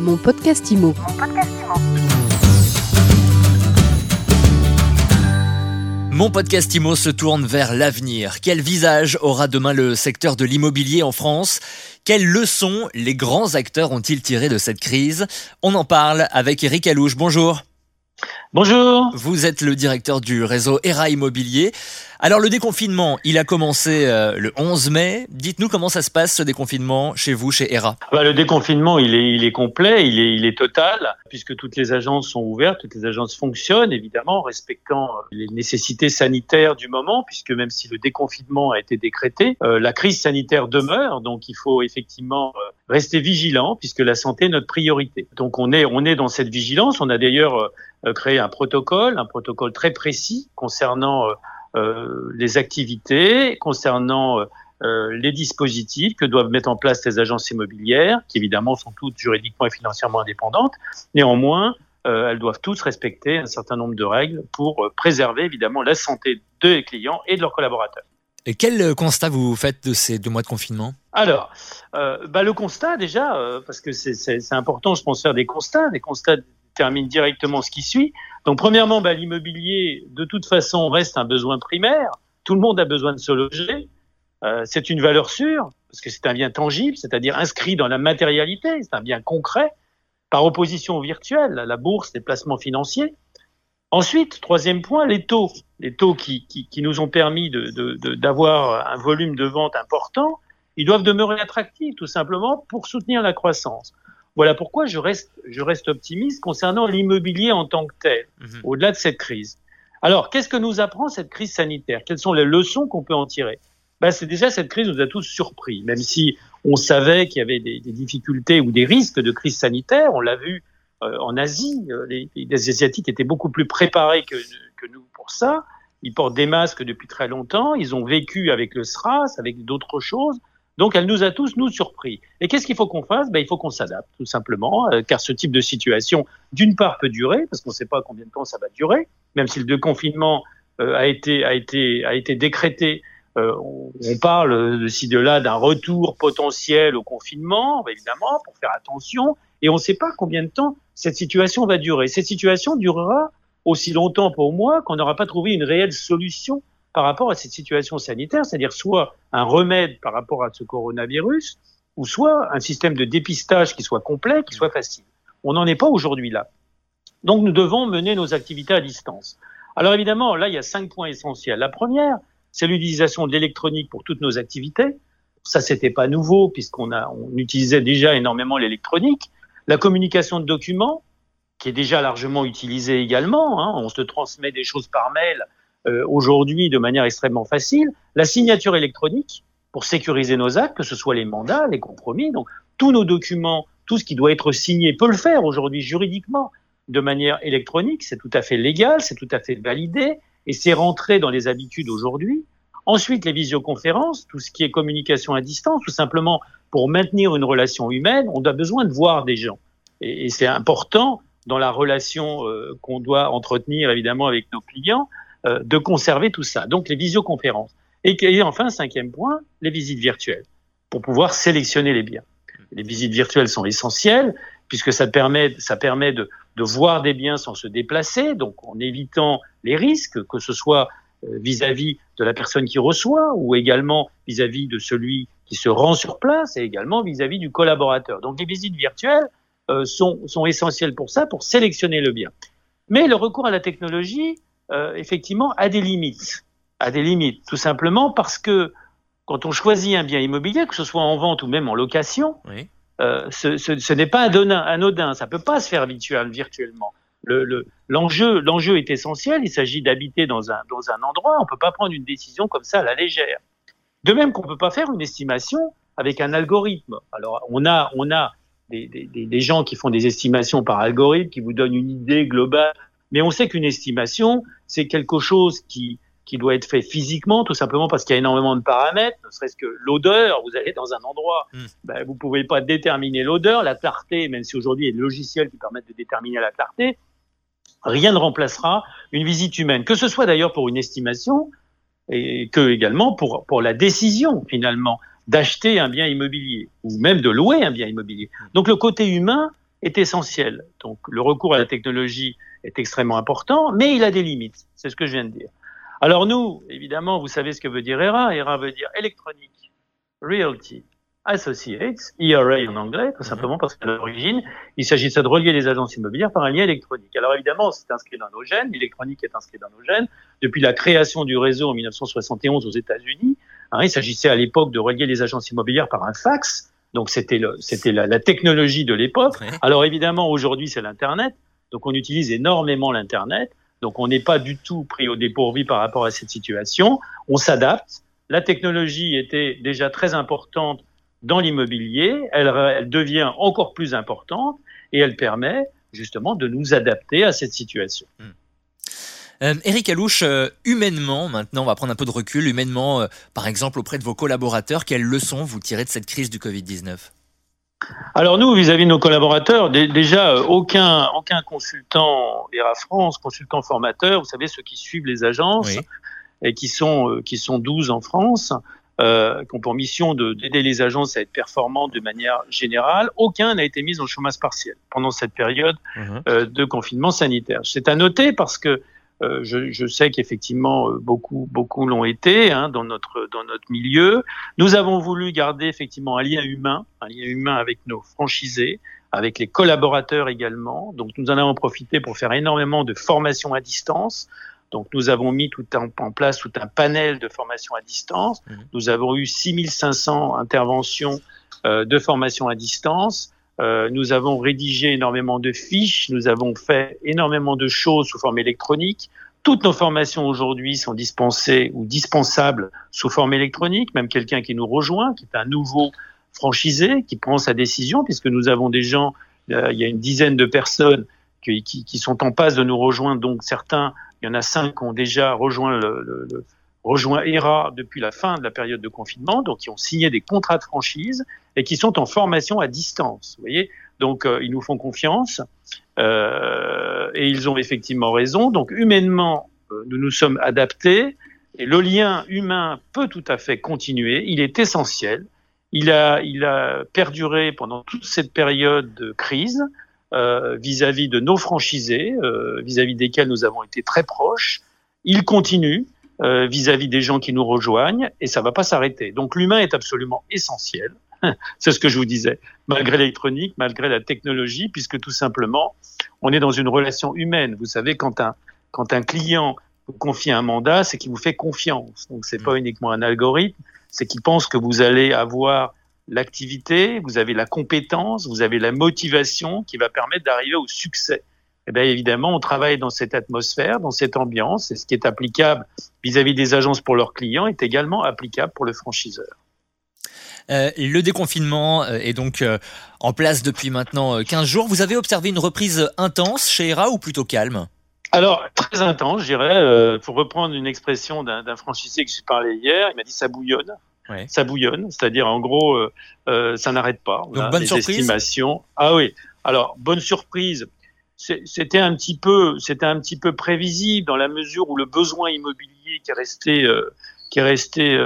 Mon podcast IMO. Mon podcast IMO se tourne vers l'avenir. Quel visage aura demain le secteur de l'immobilier en France? Quelles leçons les grands acteurs ont-ils tirées de cette crise? On en parle avec Eric Alouche. Bonjour. Bonjour. Vous êtes le directeur du réseau ERA Immobilier. Alors le déconfinement, il a commencé euh, le 11 mai. Dites-nous comment ça se passe ce déconfinement chez vous, chez ERA. Bah, le déconfinement, il est, il est complet, il est, il est total, puisque toutes les agences sont ouvertes, toutes les agences fonctionnent, évidemment, en respectant euh, les nécessités sanitaires du moment, puisque même si le déconfinement a été décrété, euh, la crise sanitaire demeure, donc il faut effectivement rester vigilant, puisque la santé est notre priorité. Donc on est, on est dans cette vigilance. On a d'ailleurs créé un protocole, un protocole très précis concernant euh, euh, les activités, concernant euh, les dispositifs que doivent mettre en place les agences immobilières, qui évidemment sont toutes juridiquement et financièrement indépendantes. Néanmoins, elles doivent tous respecter un certain nombre de règles pour préserver évidemment la santé des clients et de leurs collaborateurs. Et quel constat vous faites de ces deux mois de confinement? Alors, euh, bah, le constat déjà, parce que c'est important, je pense, faire des constats, des constats termine directement ce qui suit. Donc, premièrement, bah, l'immobilier, de toute façon, reste un besoin primaire. Tout le monde a besoin de se loger. Euh, c'est une valeur sûre, parce que c'est un bien tangible, c'est-à-dire inscrit dans la matérialité, c'est un bien concret, par opposition au virtuel, la bourse, les placements financiers. Ensuite, troisième point, les taux. Les taux qui, nous ont permis d'avoir un volume de vente important, ils doivent demeurer attractifs, tout simplement, pour soutenir la croissance. Voilà pourquoi je reste, je reste optimiste concernant l'immobilier en tant que tel, mhm. au-delà de cette crise. Alors, qu'est-ce que nous apprend cette crise sanitaire? Quelles sont les leçons qu'on peut en tirer? Ben, C'est déjà cette crise nous a tous surpris, même si on savait qu'il y avait des, des, difficultés ou des risques de crise sanitaire. On l'a vu euh, en Asie, euh, les, les, Asiatiques étaient beaucoup plus préparés que, que nous pour ça. Ils portent des masques depuis très longtemps. Ils ont vécu avec le SRAS, avec d'autres choses. Donc elle nous a tous, nous, surpris. Et qu'est-ce qu'il faut qu'on fasse? Ben, Il faut qu'on s'adapte, tout simplement, euh, car ce type de situation, d'une part, peut durer, parce qu'on ne sait pas combien de temps ça va durer, même si le déconfinement euh, a, été, a, été, a été décrété. Euh, on, on, parle de ci, de là d'un retour potentiel au confinement, évidemment, pour faire attention, et on ne sait pas combien de temps cette situation va durer. Cette situation durera aussi longtemps pour moi qu'on n'aura pas trouvé une réelle solution par rapport à cette situation sanitaire, c'est-à-dire soit un remède par rapport à ce coronavirus, ou soit un système de dépistage qui soit complet, qui soit facile. On n'en est pas aujourd'hui là. Donc nous devons mener nos activités à distance. Alors évidemment, là, il y a cinq points essentiels. La première, c'est l'utilisation de l'électronique pour toutes nos activités. Ça, c'était pas nouveau puisqu'on a, on utilisait déjà énormément l'électronique. La communication de documents, qui est déjà largement utilisée également. Hein. On se transmet des choses par mail euh, aujourd'hui de manière extrêmement facile, la signature électronique pour sécuriser nos actes, que ce soit les mandats, les compromis, donc tous nos documents, tout ce qui doit être signé peut le faire aujourd'hui juridiquement de manière électronique, c'est tout à fait légal, c'est tout à fait validé, et c'est rentré dans les habitudes aujourd'hui. Ensuite, les visioconférences, tout ce qui est communication à distance, tout simplement pour maintenir une relation humaine, on a besoin de voir des gens. Et, c'est important dans la relation euh, qu'on doit entretenir évidemment avec nos clients, euh, de conserver tout ça. Donc les visioconférences. Et, enfin, cinquième point, les visites virtuelles, pour pouvoir sélectionner les biens. Les visites virtuelles sont essentielles, puisque ça permet, ça permet de, de voir des biens sans se déplacer, donc en évitant les risques, que ce soit euh, vis-à-vis de la personne qui reçoit ou également vis-à-vis de celui qui se rend sur place et également vis-à-vis du collaborateur. Donc les visites virtuelles euh, sont, sont essentielles pour ça, pour sélectionner le bien. Mais le recours à la technologie euh, effectivement, a des limites. A des limites, tout simplement parce que quand on choisit un bien immobilier, que ce soit en vente ou même en location, euh, ce, ce, ce n'est pas anodin, anodin, ça peut pas se faire virtuel, virtuellement. L'enjeu le, l'enjeu est essentiel, il s'agit d'habiter dans un, dans un endroit, on peut pas prendre une décision comme ça à la légère. De même qu'on peut pas faire une estimation avec un algorithme. Alors on a, on a des, des, des gens qui font des estimations par algorithme, qui vous donnent une idée globale mais on sait qu'une estimation, c'est quelque chose qui, qui doit être fait physiquement, tout simplement parce qu'il y a énormément de paramètres, ne serait-ce que l'odeur. Vous allez dans un endroit, mm. ben, vous pouvez pas déterminer l'odeur, la clarté, même si aujourd'hui il y a des logiciels qui permettent de déterminer la clarté. Rien ne remplacera une visite humaine, que ce soit d'ailleurs pour une estimation et que également pour, pour la décision finalement d'acheter un bien immobilier ou même de louer un bien immobilier. Donc le côté humain est essentiel. Donc le recours à la technologie est extrêmement important, mais il a des limites. C'est ce que je viens de dire. Alors nous, évidemment, vous savez ce que veut dire ERA. ERA veut dire Electronic Realty Associates, ERA en anglais, tout simplement parce qu'à l'origine, il s'agissait de relier les agences immobilières par un lien électronique. Alors évidemment, c'est inscrit dans nos gènes, l'électronique est inscrit dans nos gènes. Depuis la création du réseau en 1971 aux États-Unis, hein, il s'agissait à l'époque de relier les agences immobilières par un fax. Donc c'était c'était la, la, technologie de l'époque. Alors évidemment, aujourd'hui, c'est l'Internet. Donc on utilise énormément l'Internet. Donc on n'est pas du tout pris au dépourvu par rapport à cette situation. On s'adapte. La technologie était déjà très importante dans l'immobilier, elle, devient encore plus importante et elle permet justement de nous adapter à cette situation. Hmm. Euh, Eric Alouche, euh, humainement, maintenant, on va prendre un peu de recul, humainement, euh, par exemple, auprès de vos collaborateurs, quelles leçons vous tirez de cette crise du Covid-19 alors nous, vis-à-vis de nos collaborateurs, déjà aucun aucun consultant ERA France, consultant formateur, vous savez ceux qui suivent les agences et qui sont qui sont 12 en France, euh, qui ont pour mission d'aider les agences à être performantes de manière générale, aucun n'a été mis en chômage partiel pendant cette période euh, de confinement sanitaire. C'est à noter parce que euh, je, je, sais qu'effectivement beaucoup beaucoup l'ont été hein, dans notre dans notre milieu. Nous avons voulu garder effectivement un lien humain, un lien humain avec nos franchisés, avec les collaborateurs également. Donc nous en avons profité pour faire énormément de formations à distance. Donc nous avons mis tout en, place tout un panel de formation à distance. Mhm. Nous avons eu 6500 interventions euh, de formation à distance. Euh, nous avons rédigé énormément de fiches, nous avons fait énormément de choses sous forme électronique. Toutes nos formations aujourd'hui sont dispensées ou dispensables sous forme électronique. Même quelqu'un qui nous rejoint, qui est un nouveau franchisé, qui prend sa décision, puisque nous avons des gens, euh, il y a une dizaine de personnes qui, qui, sont en passe de nous rejoindre, donc certains il y en a cinq qui ont déjà rejoint le, le, rejoint ERA depuis la fin de la période de confinement, donc qui ont signé des contrats de franchise et qui sont en formation à distance. Vous voyez, donc euh, ils nous font confiance euh, et ils ont effectivement raison. Donc humainement, euh, nous nous sommes adaptés et le lien humain peut tout à fait continuer. Il est essentiel. Il a, il a perduré pendant toute cette période de crise. Euh, vis-à-vis de nos franchisés, vis-à-vis desquels nous avons été très proches. Il continue euh, vis-à-vis des gens qui nous rejoignent et ça va pas s'arrêter. Donc l'humain est absolument essentiel. C'est ce que je vous disais, malgré l'électronique, malgré la technologie, puisque tout simplement, on est dans une relation humaine. Vous savez, quand un, quand un client vous confie un mandat, c'est qu'il vous fait confiance. Donc c'est pas mmh. uniquement un algorithme, c'est qu'il pense que vous allez avoir l'activité, vous avez la compétence, vous avez la motivation qui va permettre d'arriver au succès. Eh bien évidemment, on travaille dans cette atmosphère, dans cette ambiance, et ce qui est applicable vis-à-vis des agences pour leurs clients est également applicable pour le franchiseur. Euh, le déconfinement euh, est donc euh, en place depuis maintenant 15 jours. Vous avez observé une reprise intense chez ERA ou plutôt calme? Alors, très intense, je dirais. pour reprendre une expression d'un franchisé que j'ai parlé hier, il m'a dit ça bouillonne ça bouillonne, c'est-à-dire en gros, euh, euh, ça n'arrête pas. Donc bonne surprise? Estimations. Ah oui. Alors bonne surprise. C'était un petit peu, c'était un petit peu prévisible dans la mesure où le besoin immobilier qui est resté, euh, qui est resté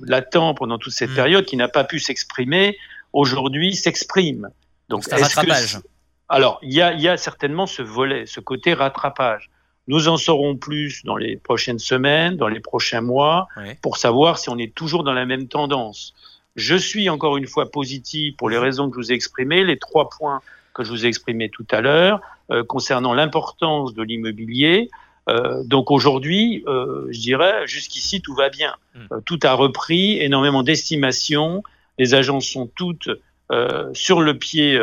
latent pendant toute cette hmm. période, qui n'a pas pu s'exprimer, aujourd'hui s'exprime. Donc, Donc rattrapage. alors il y a, y a certainement ce volet, ce côté rattrapage. Nous en saurons plus dans les prochaines semaines, dans les prochains mois, pour savoir si on est toujours dans la même tendance. Je suis encore une fois positif pour les raisons que je vous ai exprimées, les trois points que je vous ai exprimés tout à l'heure euh, concernant l'importance de l'immobilier. Euh, donc aujourd'hui, euh, je dirais, jusqu'ici tout va bien. Hmm. Euh, tout a repris, énormément d'estimations. Les agences sont toutes euh, sur le pied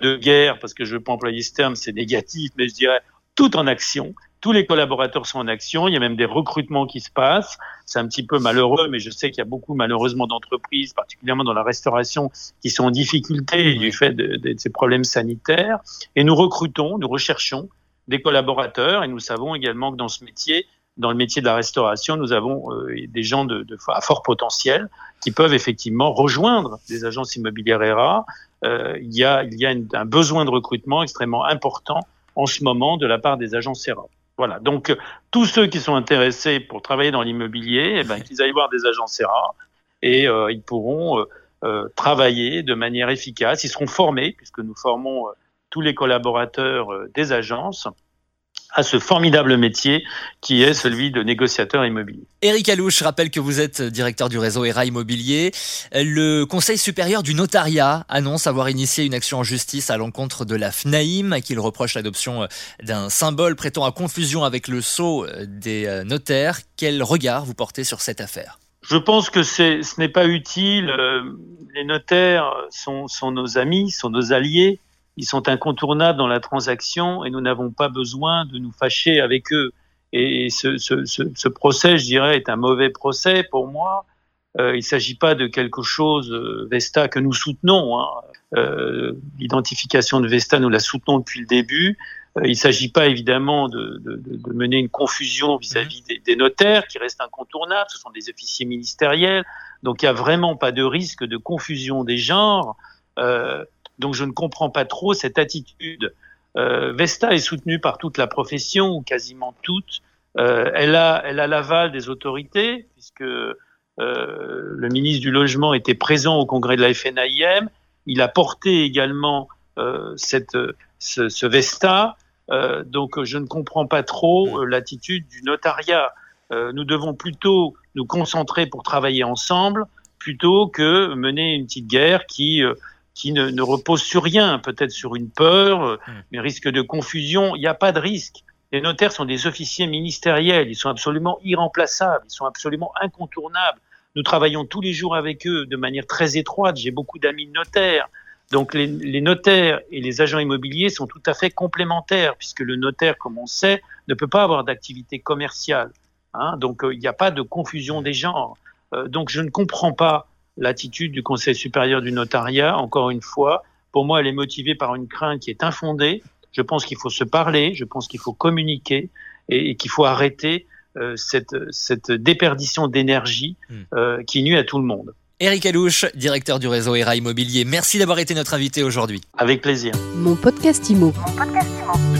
de guerre, parce que je ne veux pas employer ce terme, c'est négatif, mais je dirais tout en action. Tous les collaborateurs sont en action. Il y a même des recrutements qui se passent. C'est un petit peu malheureux, mais je sais qu'il y a beaucoup malheureusement d'entreprises, particulièrement dans la restauration, qui sont en difficulté du fait de, ces problèmes sanitaires. Et nous recrutons, nous recherchons des collaborateurs et nous savons également que dans ce métier, dans le métier de la restauration, nous avons euh, des gens de, de, à fort potentiel qui peuvent effectivement rejoindre des agences immobilières ERA. Euh, il y a, il y a un besoin de recrutement extrêmement important en ce moment de la part des agences ERA. Voilà. Donc, tous ceux qui sont intéressés pour travailler dans l'immobilier, eh ben, qu'ils aillent voir des agences SERA et euh, ils pourront euh, euh, travailler de manière efficace. Ils seront formés, puisque nous formons tous les collaborateurs des agences à ce formidable métier qui est celui de négociateur immobilier. Éric Alouche rappelle que vous êtes directeur du réseau ERA Immobilier. Le Conseil supérieur du notariat annonce avoir initié une action en justice à l'encontre de la FNAIM, à qui il reproche l'adoption d'un symbole prêtant à confusion avec le sceau des notaires. Quel regard vous portez sur cette affaire? Je pense que ce n'est pas utile. Les notaires sont, sont nos amis, sont nos alliés ils sont incontournables dans la transaction et nous n'avons pas besoin de nous fâcher avec eux. Et ce, ce, ce, ce procès, je dirais, est un mauvais procès pour moi. Euh, il ne s'agit pas de quelque chose, euh, Vesta, que nous soutenons. Hein. Euh, L'identification de Vesta, nous la soutenons depuis le début. Euh, il ne s'agit pas évidemment de, de, de, mener une confusion vis-à-vis -vis des, des, notaires qui restent incontournables. Ce sont des officiers ministériels. Donc il n'y a vraiment pas de risque de confusion des genres. Euh, donc je ne comprends pas trop cette attitude. Euh, Vesta est soutenue par toute la profession, ou quasiment toute. Euh, elle a elle a l'aval des autorités, puisque euh, le ministre du Logement était présent au congrès de la FNAIM. Il a porté également euh, cette, ce, ce Vesta. Euh, donc je ne comprends pas trop euh, l'attitude du notariat. nous devons plutôt nous concentrer pour travailler ensemble plutôt que mener une petite guerre qui qui ne, ne, repose sur rien, peut-être sur une peur, euh, hmm. mais risque de confusion. Il n'y a pas de risque. Les notaires sont des officiers ministériels, ils sont absolument irremplaçables, ils sont absolument incontournables. Nous travaillons tous les jours avec eux de manière très étroite. J'ai beaucoup d'amis notaires. Donc les, les, notaires et les agents immobiliers sont tout à fait complémentaires, puisque le notaire, comme on sait, ne peut pas avoir d'activité commerciale. Hein donc euh, il n'y a pas de confusion des genres. Euh, donc je ne comprends pas l'attitude du Conseil supérieur du notariat, encore une fois, pour moi, elle est motivée par une crainte qui est infondée. Je pense qu'il faut se parler, je pense qu'il faut communiquer et, et qu'il faut arrêter euh, cette, cette déperdition d'énergie hmm. euh, qui nuit à tout le monde. Eric Alouche, directeur du réseau ERA Immobilier, merci d'avoir été notre invité aujourd'hui. Avec plaisir. Mon podcast Imo. Mon podcast Imo.